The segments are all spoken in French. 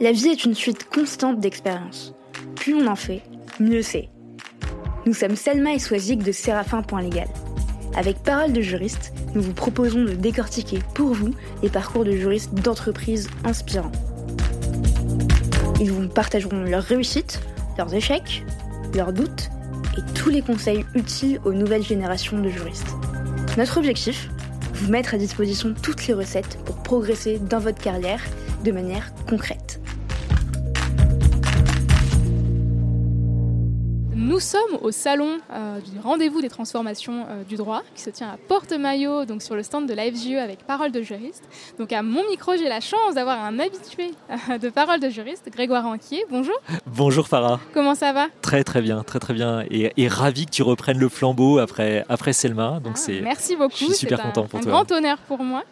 La vie est une suite constante d'expériences. Plus on en fait, mieux c'est. Nous sommes Selma et Swazik de Séraphin.légal. Avec Parole de juriste, nous vous proposons de décortiquer pour vous les parcours de juristes d'entreprises inspirants. Ils vous partageront leurs réussites, leurs échecs, leurs doutes et tous les conseils utiles aux nouvelles générations de juristes. Notre objectif Vous mettre à disposition toutes les recettes pour progresser dans votre carrière de manière concrète. Nous sommes au salon euh, du rendez-vous des transformations euh, du droit qui se tient à Porte-Maillot, donc sur le stand de la FGE avec Parole de juriste. Donc à mon micro, j'ai la chance d'avoir un habitué euh, de Parole de juriste, Grégoire Anquier. Bonjour. Bonjour Farah. Comment ça va? Très très bien, très très bien. Et, ravi que tu reprennes le flambeau après, après Selma. Donc ah, merci beaucoup. Je suis super content pour toi. Un grand honneur pour moi.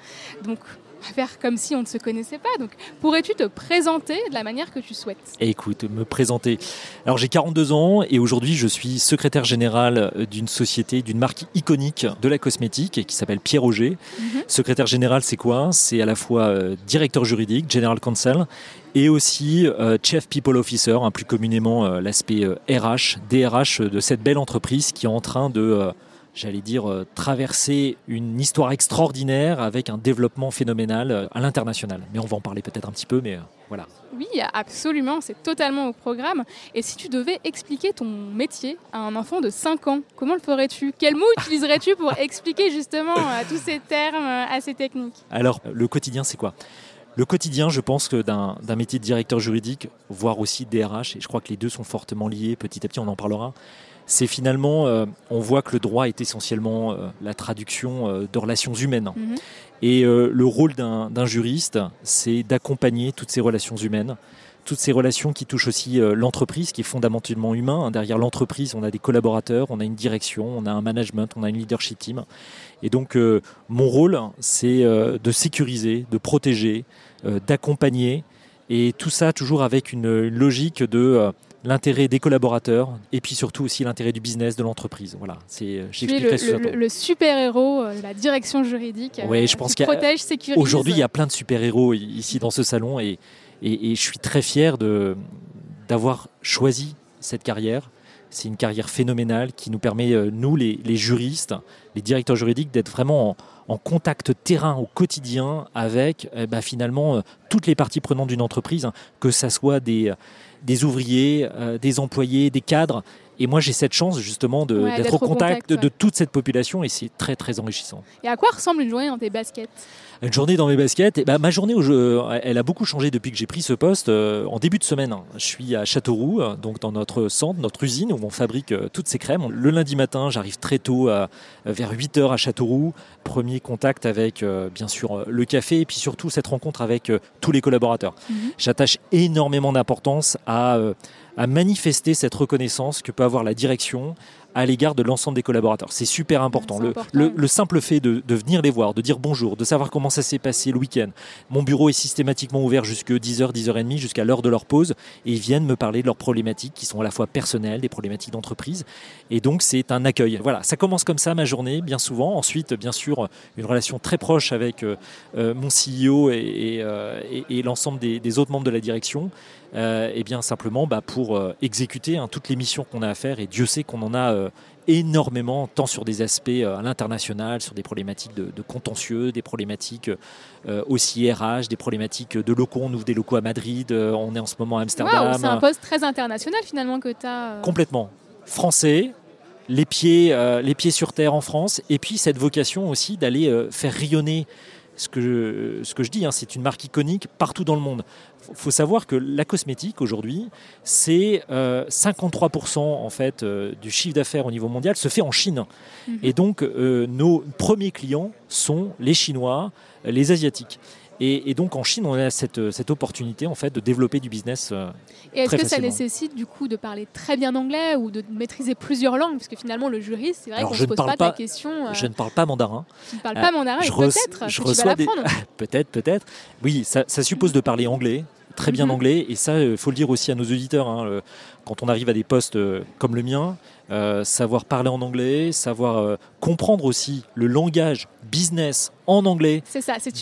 Donc faire comme si on ne se connaissait pas. Donc, pourrais-tu te présenter de la manière que tu souhaites? Écoute, me présenter. Alors, j'ai 42 ans et aujourd'hui, je suis secrétaire général d'une société, d'une marque iconique de la cosmétique qui s'appelle Pierre Auger. Mhm. Secrétaire général, c'est quoi? C'est à la fois euh, directeur juridique, general counsel, et aussi euh, Chief People Officer, hein, plus communément euh, l'aspect RH, DRH de cette belle entreprise qui est en train de j'allais dire, euh, traverser une histoire extraordinaire avec un développement phénoménal euh, à l'international. Mais on va en parler peut-être un petit peu, mais euh, voilà. Oui, absolument, c'est totalement au programme. Et si tu devais expliquer ton métier à un enfant de 5 ans, comment le ferais-tu? Quel mot utiliserais-tu pour expliquer justement tous ces termes assez techniques? Alors, le quotidien, c'est quoi? Le quotidien, je pense que d'un métier de directeur juridique, voire aussi DRH, et je crois que les deux sont fortement liés, petit à petit on en parlera, c'est finalement, euh, on voit que le droit est essentiellement euh, la traduction euh, de relations humaines. Mhm. Et le rôle d'un juriste, c'est d'accompagner toutes ces relations humaines, toutes ces relations qui touchent aussi l'entreprise, qui est fondamentalement humain. Derrière l'entreprise, on a des collaborateurs, on a une direction, on a un management, on a une leadership team. Et donc, mon rôle, c'est de sécuriser, de protéger, d'accompagner, et tout ça toujours avec une logique de l'intérêt des collaborateurs et puis surtout aussi l'intérêt du business de l'entreprise. Voilà, c'est euh, le, le, le, super héros euh, de la direction juridique. Oui, euh, je pense protège, sécurise. Aujourd'hui, il y a plein de super héros ici dans ce salon et, et, je suis très fier de d'avoir choisi cette carrière. C'est une carrière phénoménale qui nous permet, nous, les, juristes, les directeurs juridiques, d'être vraiment en, contact terrain au quotidien avec eh ben, finalement toutes les parties prenantes d'une entreprise, hein, que ce soit des, des ouvriers, euh, des employés, des cadres. Et moi, j'ai cette chance justement d'être au contact, de, toute cette population et c'est très très enrichissant. Et à quoi ressemble une journée dans tes baskets? Une journée dans mes baskets, et bah, ma journée, elle a beaucoup changé depuis que j'ai pris ce poste. Euh, en début de semaine, je suis à Châteauroux, euh, donc dans notre centre, notre usine où on fabrique euh, toutes ces crèmes. Le lundi matin, j'arrive très tôt, vers 8h à Châteauroux. Premier contact avec, bien sûr, le café et puis surtout cette rencontre avec tous les collaborateurs. Mhm. J'attache énormément d'importance à à manifester cette reconnaissance que peut avoir la direction à l'égard de l'ensemble des collaborateurs. C'est super important. Le, simple fait de, venir les voir, de dire bonjour, de savoir comment ça s'est passé le week-end. Mon bureau est systématiquement ouvert jusqu'à 10h, 10h30, jusqu'à l'heure de leur pause, et ils viennent me parler de leurs problématiques qui sont à la fois personnelles, des problématiques d'entreprise. Et donc c'est un accueil. Voilà, ça commence comme ça ma journée, bien souvent. Ensuite, bien sûr, une relation très proche avec euh, euh, mon CEO euh, et, l'ensemble des, autres membres de la direction. Et bien simplement bah, pour exécuter hein, toutes les missions qu'on a à faire et Dieu sait qu'on en a énormément, tant sur des aspects euh, à l'international, sur des problématiques de, contentieux, des problématiques euh, aussi RH, des problématiques de locaux. On ouvre des locaux à Madrid, euh, on est en ce moment à Amsterdam. c'est un poste très international finalement que tu as. Complètement. Français, les pieds, les pieds sur terre en France, et puis cette vocation aussi d'aller faire rayonner ce que je, ce que je dis, hein, c'est une marque iconique partout dans le monde. Il faut savoir que la cosmétique aujourd'hui, c'est 53% euh, en fait euh, du chiffre d'affaires au niveau mondial se fait en Chine. Mhm. Et donc euh, nos premiers clients sont les Chinois, les Asiatiques. Et, donc en Chine, on a cette, cette, opportunité en fait de développer du business. Euh, et est-ce que ça nécessite du coup de parler très bien anglais ou de maîtriser plusieurs langues? Parce que finalement, le juriste, c'est vrai qu'on ne pose pas, ta question. Euh, je ne parle pas mandarin. Tu ne parles pas mandarin, peut-être je reçois des... peut-être, peut-être. Oui, ça, suppose de parler anglais, très bien mhm. anglais. Et ça, il euh, faut le dire aussi à nos auditeurs. Hein, quand on arrive à des postes comme le mien, savoir parler en anglais, savoir comprendre aussi le langage business en anglais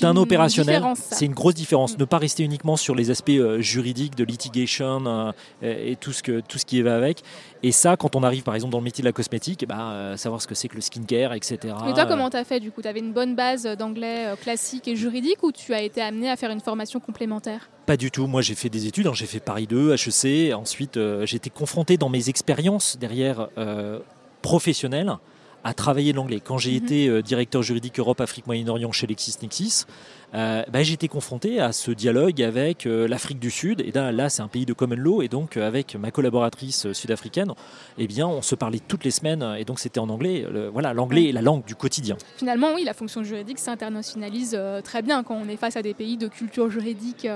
d'un opérationnel. C'est une grosse différence. Mm. Ne pas rester uniquement sur les aspects euh, juridiques de litigation euh, et tout ce, que, tout ce qui va avec. Et ça, quand on arrive par exemple dans le métier de la cosmétique, bah, euh, savoir ce que c'est que le skincare, etc. Mais toi, comment t'as fait du coup? T'avais une bonne base d'anglais classique et juridique ou tu as été amené à faire une formation complémentaire? Pas du tout. Moi, j'ai fait des études. hein. J'ai fait Paris 2, HEC. Ensuite, j'ai été confronté dans mes expériences derrière professionnelles à travailler l'anglais. Quand j'ai Mhm. été euh, directeur juridique Europe, Afrique, Moyen-Orient chez LexisNexis, euh, bah, été confronté à ce dialogue avec euh, l'Afrique du Sud. Et là, là c'est un pays de common law. Et donc, euh, avec ma collaboratrice euh, sud-africaine, eh bien, on se parlait toutes les semaines. Et donc, c'était en anglais. Le- voilà, l'anglais est la langue du quotidien. Finalement, oui, la fonction juridique s'internationalise très bien quand on est face à des pays de culture juridique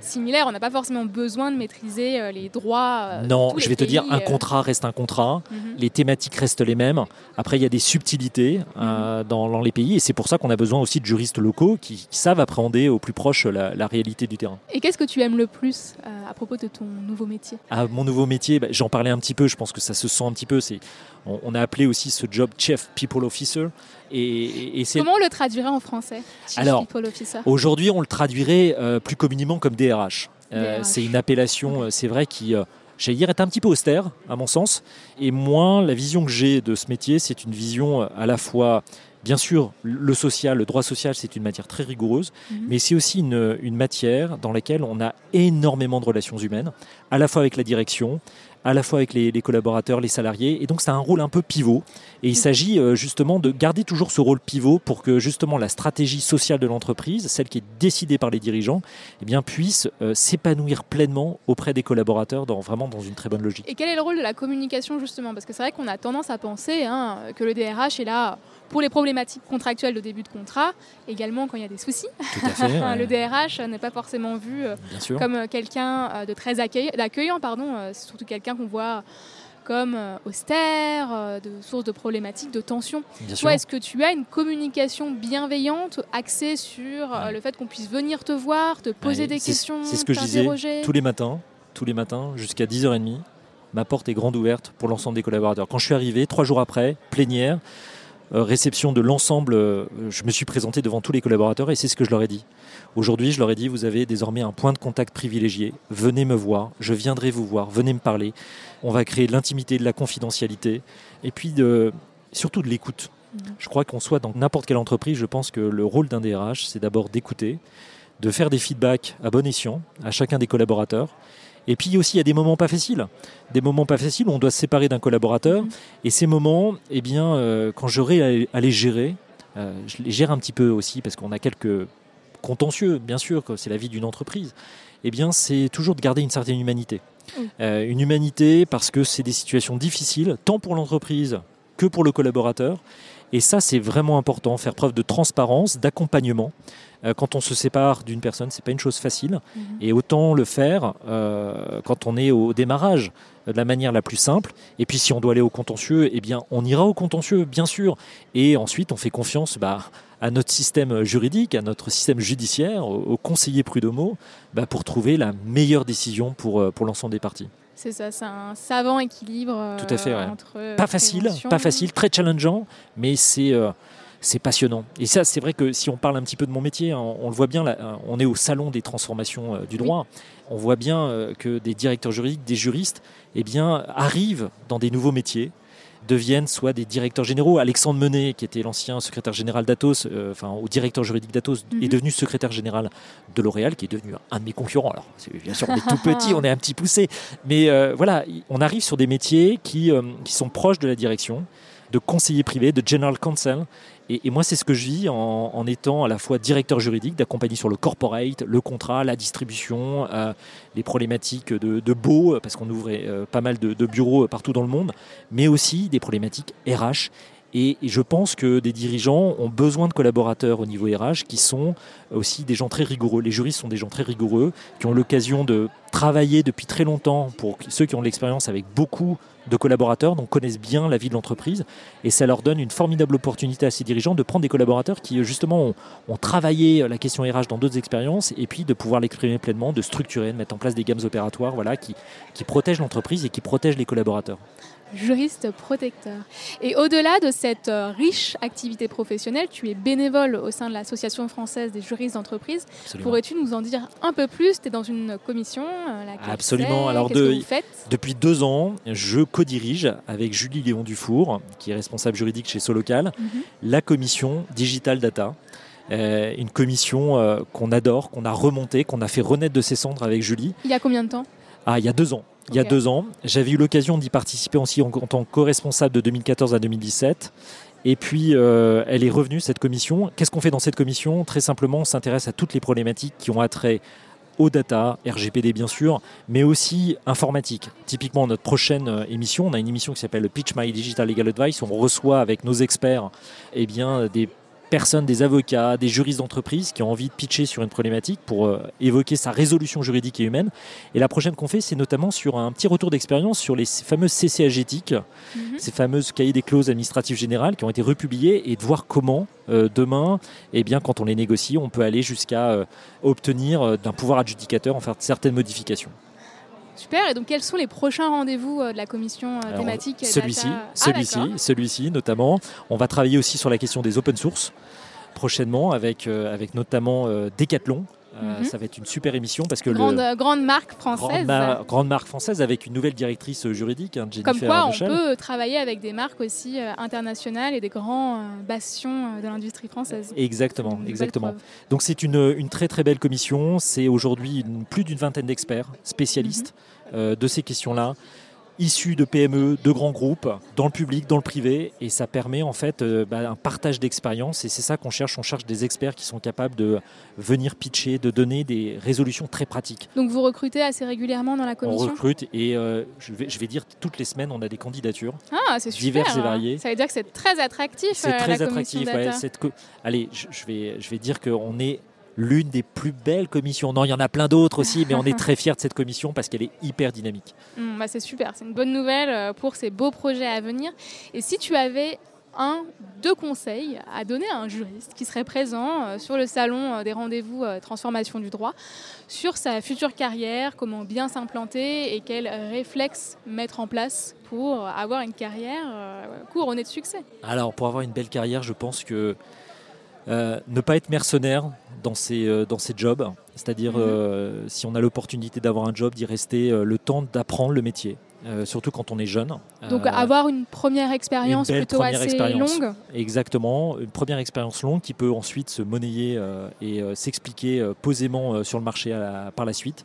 similaire. On n'a pas forcément besoin de maîtriser les droits. non, je vais te dire, un contrat reste un contrat. mhm. les thématiques restent les mêmes. Après, il y a des subtilités dans, dans les pays et c'est pour ça qu'on a besoin aussi de juristes locaux qui, qui savent appréhender au plus proche la, la réalité du terrain. Et qu'est-ce que tu aimes le plus euh, à propos de ton nouveau métier? À mon nouveau métier, bah, j'en parlais un petit peu, je pense que ça se sent un petit peu. C'est, on, on a appelé aussi ce job Chief People Officer et, Comment on le traduirait en français Chief Alors, People Officer? Aujourd'hui, on le traduirait euh, plus communément comme DRH. Euh, DRH. c'est une appellation, c'est vrai, qui, euh, j'allais dire, est un petit peu austère, à mon sens. Et moi, la vision que j'ai de ce métier, c'est une vision à la fois, bien sûr, le social, le droit social, c'est une matière très rigoureuse, Mhm. mais c'est aussi une, une matière dans laquelle on a énormément de relations humaines, à la fois avec la direction, à la fois avec les, les collaborateurs, les salariés. Et donc, c'est un rôle un peu pivot. Et il s'agit euh, justement de garder toujours ce rôle pivot pour que justement la stratégie sociale de l'entreprise, celle qui est décidée par les dirigeants, eh bien, puisse euh, s'épanouir pleinement auprès des collaborateurs dans, vraiment dans une très bonne logique. Et quel est le rôle de la communication justement? Parce que c'est vrai qu'on a tendance à penser hein, que le DRH est là pour les problématiques contractuelles de début de contrat, également quand il y a des soucis. Tout à fait. le DRH n'est pas forcément vu euh, comme euh, quelqu'un euh, de très accueillant, d'accueillant, pardon, c'est surtout quelqu'un qu'on voit comme austère, de source de problématiques, de tensions. Toi, est-ce que tu as une communication bienveillante axée sur Ouais. le fait qu'on puisse venir te voir, te poser Ouais, des questions, c'est ce que je disais, Tous les matins, tous les matins, jusqu'à 10h30, ma porte est grande ouverte pour l'ensemble des collaborateurs. Quand je suis arrivé, trois jours après, plénière, réception de l'ensemble, euh, je me suis présenté devant tous les collaborateurs et c'est ce que je leur ai dit. Aujourd'hui, je leur ai dit, vous avez désormais un point de contact privilégié. Venez me voir, je viendrai vous voir, venez me parler. On va créer de l'intimité, de la confidentialité et puis de, surtout de l'écoute. Mhm. Je crois qu'on soit dans n'importe quelle entreprise, je pense que le rôle d'un DRH, c'est d'abord d'écouter, de faire des feedbacks à bon escient à chacun des collaborateurs. Et puis aussi, il y a des moments pas faciles. Des moments pas faciles où on doit se séparer d'un collaborateur. Mhm. Et ces moments, eh bien, euh, quand j'aurai à, à les gérer, euh, je les gère un petit peu aussi parce qu'on a quelques contentieux, bien sûr, c'est la vie d'une entreprise. Eh bien, c'est toujours de garder une certaine humanité. Euh, une humanité parce que c'est des situations difficiles, tant pour l'entreprise que pour le collaborateur. Et ça, c'est vraiment important, faire preuve de transparence, d'accompagnement. Euh, quand on se sépare d'une personne, c'est pas une chose facile. Mhm. Et autant le faire euh, quand on est au démarrage euh, de la manière la plus simple. Et puis si on doit aller au contentieux, eh bien on ira au contentieux, bien sûr. Et ensuite on fait confiance bah, à notre système juridique, à notre système judiciaire, aux, conseillers prud'homaux, bah, pour trouver la meilleure décision pour, pour l'ensemble des parties. C'est ça, c'est un savant équilibre euh, Tout à fait, ouais. entre euh, Pas facile, pas facile, très challengeant, mais c'est euh, c'est passionnant. Et ça, c'est vrai que si on parle un petit peu de mon métier, hein, on, le voit bien, là, on est au salon des transformations euh, du droit. On voit bien euh, que des directeurs juridiques, des juristes, eh bien, arrivent dans des nouveaux métiers deviennent soit des directeurs généraux. Alexandre Menet, qui était l'ancien secrétaire général d'Atos, euh, enfin au directeur juridique d'Atos, Mhm. est devenu secrétaire général de L'Oréal, qui est devenu un de mes concurrents. Alors, bien sûr, on est tout petit, on est un petit poussé, mais euh, voilà, on arrive sur des métiers qui, euh, qui sont proches de la direction, de conseiller privé, de general counsel. Et, moi, c'est ce que je vis en, étant à la fois directeur juridique, d'accompagner sur le corporate, le contrat, la distribution, euh, les problématiques de, de beau, parce qu'on ouvrait euh, pas mal de, de bureaux euh, partout dans le monde, mais aussi des problématiques RH. Et, je pense que des dirigeants ont besoin de collaborateurs au niveau RH qui sont aussi des gens très rigoureux. Les juristes sont des gens très rigoureux, qui ont l'occasion de travailler depuis très longtemps pour ceux qui ont de l'expérience avec beaucoup de collaborateurs, donc connaissent bien la vie de l'entreprise. Et ça leur donne une formidable opportunité à ces dirigeants de prendre des collaborateurs qui, justement, ont, travaillé la question RH dans d'autres expériences et puis de pouvoir l'exprimer pleinement, de structurer, de mettre en place des gammes opératoires voilà, qui protègent l'entreprise et qui protègent les collaborateurs. Juriste protecteur. Et au-delà de cette euh, riche activité professionnelle, tu es bénévole au sein de l'Association française des juristes d'entreprise. Pourrais-tu nous en dire un peu plus? Tu es dans une commission euh, Absolument. Alors de, depuis deux ans, je co-dirige avec Julie Léon Dufour, qui est responsable juridique chez Solocal, mhm. la commission Digital Data. Euh, une commission qu'on adore, qu'on a remontée, qu'on a fait renaître de ses cendres avec Julie. Il y a combien de temps? Ah, il y a deux ans il y a deux ans. J'avais eu l'occasion d'y participer aussi en, tant que co-responsable de 2014 à 2017. Et puis, euh, elle est revenue, cette commission. Qu'est-ce qu'on fait dans cette commission? Très simplement, on s'intéresse à toutes les problématiques qui ont attrait aux data, RGPD bien sûr, mais aussi informatique. Typiquement, notre prochaine euh, émission, on a une émission qui s'appelle Pitch My Digital Legal Advice. On reçoit avec nos experts eh bien, des personnes, des avocats, des juristes d'entreprise qui ont envie de pitcher sur une problématique pour euh, évoquer sa résolution juridique et humaine. Et la prochaine qu'on fait, c'est notamment sur un petit retour d'expérience sur les fameuses CCAG éthiques, mhm. ces fameuses cahiers des clauses administratives générales qui ont été republiés et de voir comment euh, demain, eh bien, quand on les négocie, on peut aller jusqu'à euh, obtenir d'un pouvoir adjudicateur en faire certaines modifications. Super. Et donc, quels sont les prochains rendez-vous euh, de la commission euh, thématique Celui-ci, ah, celui-ci, celui-ci notamment. On va travailler aussi sur la question des open source prochainement avec, euh, avec notamment Decathlon, mhm. ça va être une super émission parce que grande, grande marque française, grande, marque française avec une nouvelle directrice juridique, hein, Comme quoi, on peut travailler avec des marques aussi internationales et des grands bastions de l'industrie française. Exactement, exactement. Donc c'est une, une, très très belle commission. C'est aujourd'hui plus d'une vingtaine d'experts spécialistes. Mhm. Euh, de ces questions-là issus de PME, de grands groupes, dans le public, dans le privé, et ça permet en fait euh, bah, un partage d'expérience, et c'est ça qu'on cherche, on cherche des experts qui sont capables de venir pitcher, de donner des résolutions très pratiques. Donc vous recrutez assez régulièrement dans la commission On recrute, et euh, je, vais, je vais dire toutes les semaines, on a des candidatures ah, c'est diverses et variées. Ça veut dire que c'est très attractif. C'est très attractif, Allez, je, vais, je vais dire qu'on est l'une des plus belles commissions. Non, il y en a plein d'autres aussi, mais on est très fiers de cette commission parce qu'elle est hyper dynamique. Mmh, bah c'est super, c'est une bonne nouvelle euh, pour ces beaux projets à venir. Et si tu avais un, deux conseils à donner à un juriste qui serait présent euh, sur le salon euh, des rendez-vous transformation du droit sur sa future carrière, comment bien s'implanter et quels réflexes mettre en place pour avoir une carrière couronnée de succès? Alors, pour avoir une belle carrière, je pense que ne pas être mercenaire dans ces, euh, dans jobs. C'est-à-dire, mhm. euh, si on a l'opportunité d'avoir un job, d'y rester euh, le temps d'apprendre le métier. surtout quand on est jeune. Donc avoir une première expérience plutôt assez longue Exactement, une première expérience longue qui peut ensuite se monnayer et s'expliquer posément sur le marché par la suite.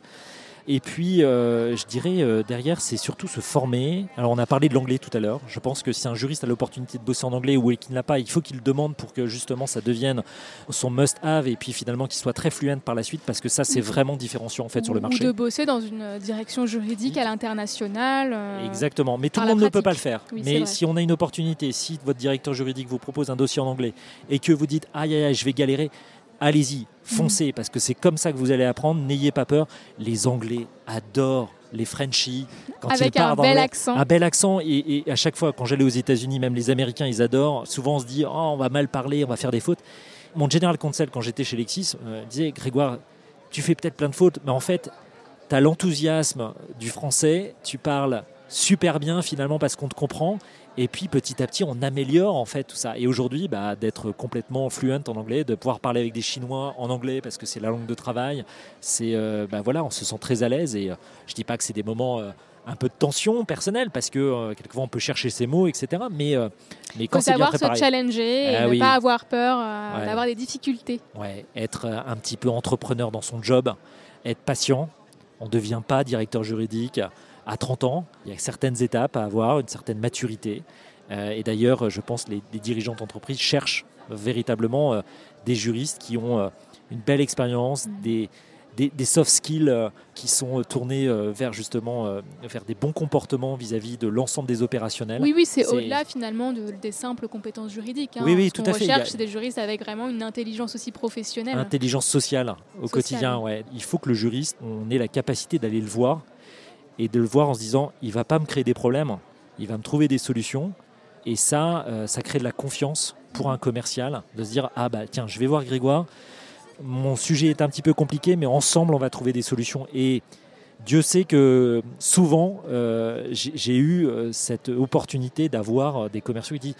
Et puis, euh, je dirais, euh, derrière, c'est surtout se former. Alors, on a parlé de l'anglais tout à l'heure. Je pense que si un juriste a l'opportunité de bosser en anglais ou qu'il ne l'a pas, il faut qu'il le demande pour que justement ça devienne son must-have et puis finalement qu'il soit très fluent par la suite parce que ça, c'est vraiment différenciant en fait sur le marché. Ou de bosser dans une direction juridique à l'international. Euh, Exactement. Mais tout le monde ne peut pas le faire. Mais si on a une opportunité, si votre directeur juridique vous propose un dossier en anglais et que vous dites aïe aïe aïe, je vais galérer, allez-y, foncez, parce que c'est comme ça que vous allez apprendre. N'ayez pas peur. Les Anglais adorent les Frenchies. Quand Avec un bel accent. Un bel accent. Et, à chaque fois, quand j'allais aux États-Unis, même les Américains, ils adorent. Souvent, on se dit, oh, on va mal parler, on va faire des fautes. Mon général conseil, quand j'étais chez Lexis, euh, disait, Grégoire, tu fais peut-être plein de fautes, mais en fait, tu as l'enthousiasme du français, tu parles super bien finalement parce qu'on te comprend et puis petit à petit, on améliore en fait tout ça. Et aujourd'hui, bah, d'être complètement fluent en anglais, de pouvoir parler avec des Chinois en anglais parce que c'est la langue de travail, c'est euh, bah, voilà, on se sent très à l'aise. Et euh, je dis pas que c'est des moments euh, un peu de tension personnelle parce que quelquefois on peut chercher ses mots, etc. Mais mais quand c'est bien préparé, se challenger et ah ne pas avoir peur d'avoir des difficultés. Ouais, être un petit peu entrepreneur dans son job, être patient. On ne devient pas directeur juridique à 30 ans. Il y a certaines étapes à avoir, une certaine maturité. Euh, et d'ailleurs, je pense que les, dirigeants d'entreprise cherchent véritablement euh, des juristes qui ont euh, une belle expérience, mm. Des, des, soft skills qui sont tournés vers justement vers des bons comportements vis-à-vis de l'ensemble des opérationnels. Oui, oui, c'est au-delà finalement de, des simples compétences juridiques. Hein. Oui, oui, tout à fait. On recherche des juristes avec vraiment une intelligence aussi professionnelle. Intelligence sociale au quotidien, ouais. Il faut que le juriste, on ait la capacité d'aller le voir et de le voir en se disant il va pas me créer des problèmes, il va me trouver des solutions. Et ça, euh, ça crée de la confiance pour un commercial, de se dire ah bah tiens, je vais voir Grégoire, mon sujet est un petit peu compliqué, mais ensemble on va trouver des solutions. Et Dieu sait que souvent, euh, j'ai eu euh, cette opportunité d'avoir des commerciaux qui disent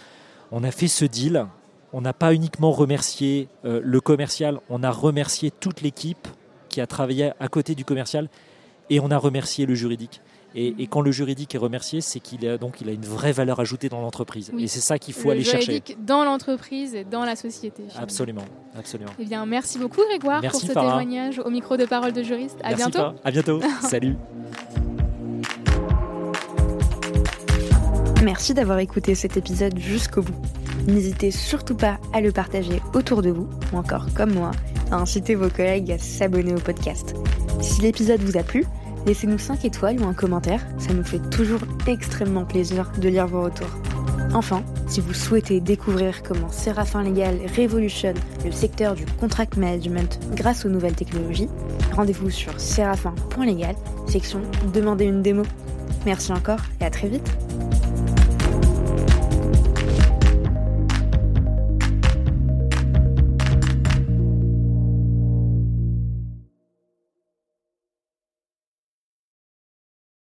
on a fait ce deal, on n'a pas uniquement remercié le commercial, on a remercié toute l'équipe qui a travaillé à côté du commercial et on a remercié le juridique. Et, quand le juridique est remercié, c'est qu'il a, donc, il a une vraie valeur ajoutée dans l'entreprise. Et c'est ça qu'il faut aller chercher. juridique dans l'entreprise et dans la société. Absolument, absolument. Eh bien, merci beaucoup Grégoire pour ce témoignage au micro de Parole de juriste. À merci bientôt. À bientôt. Salut. Merci d'avoir écouté cet épisode jusqu'au bout. N'hésitez surtout pas à le partager autour de vous, ou encore comme moi, à inciter vos collègues à s'abonner au podcast. Si l'épisode vous a plu, Laissez-nous 5 étoiles ou un commentaire, ça nous fait toujours extrêmement plaisir de lire vos retours. Enfin, si vous souhaitez découvrir comment Séraphin Légal révolutionne le secteur du contract management grâce aux nouvelles technologies, rendez-vous sur séraphin.légal, section Demandez une démo. Merci encore et à très vite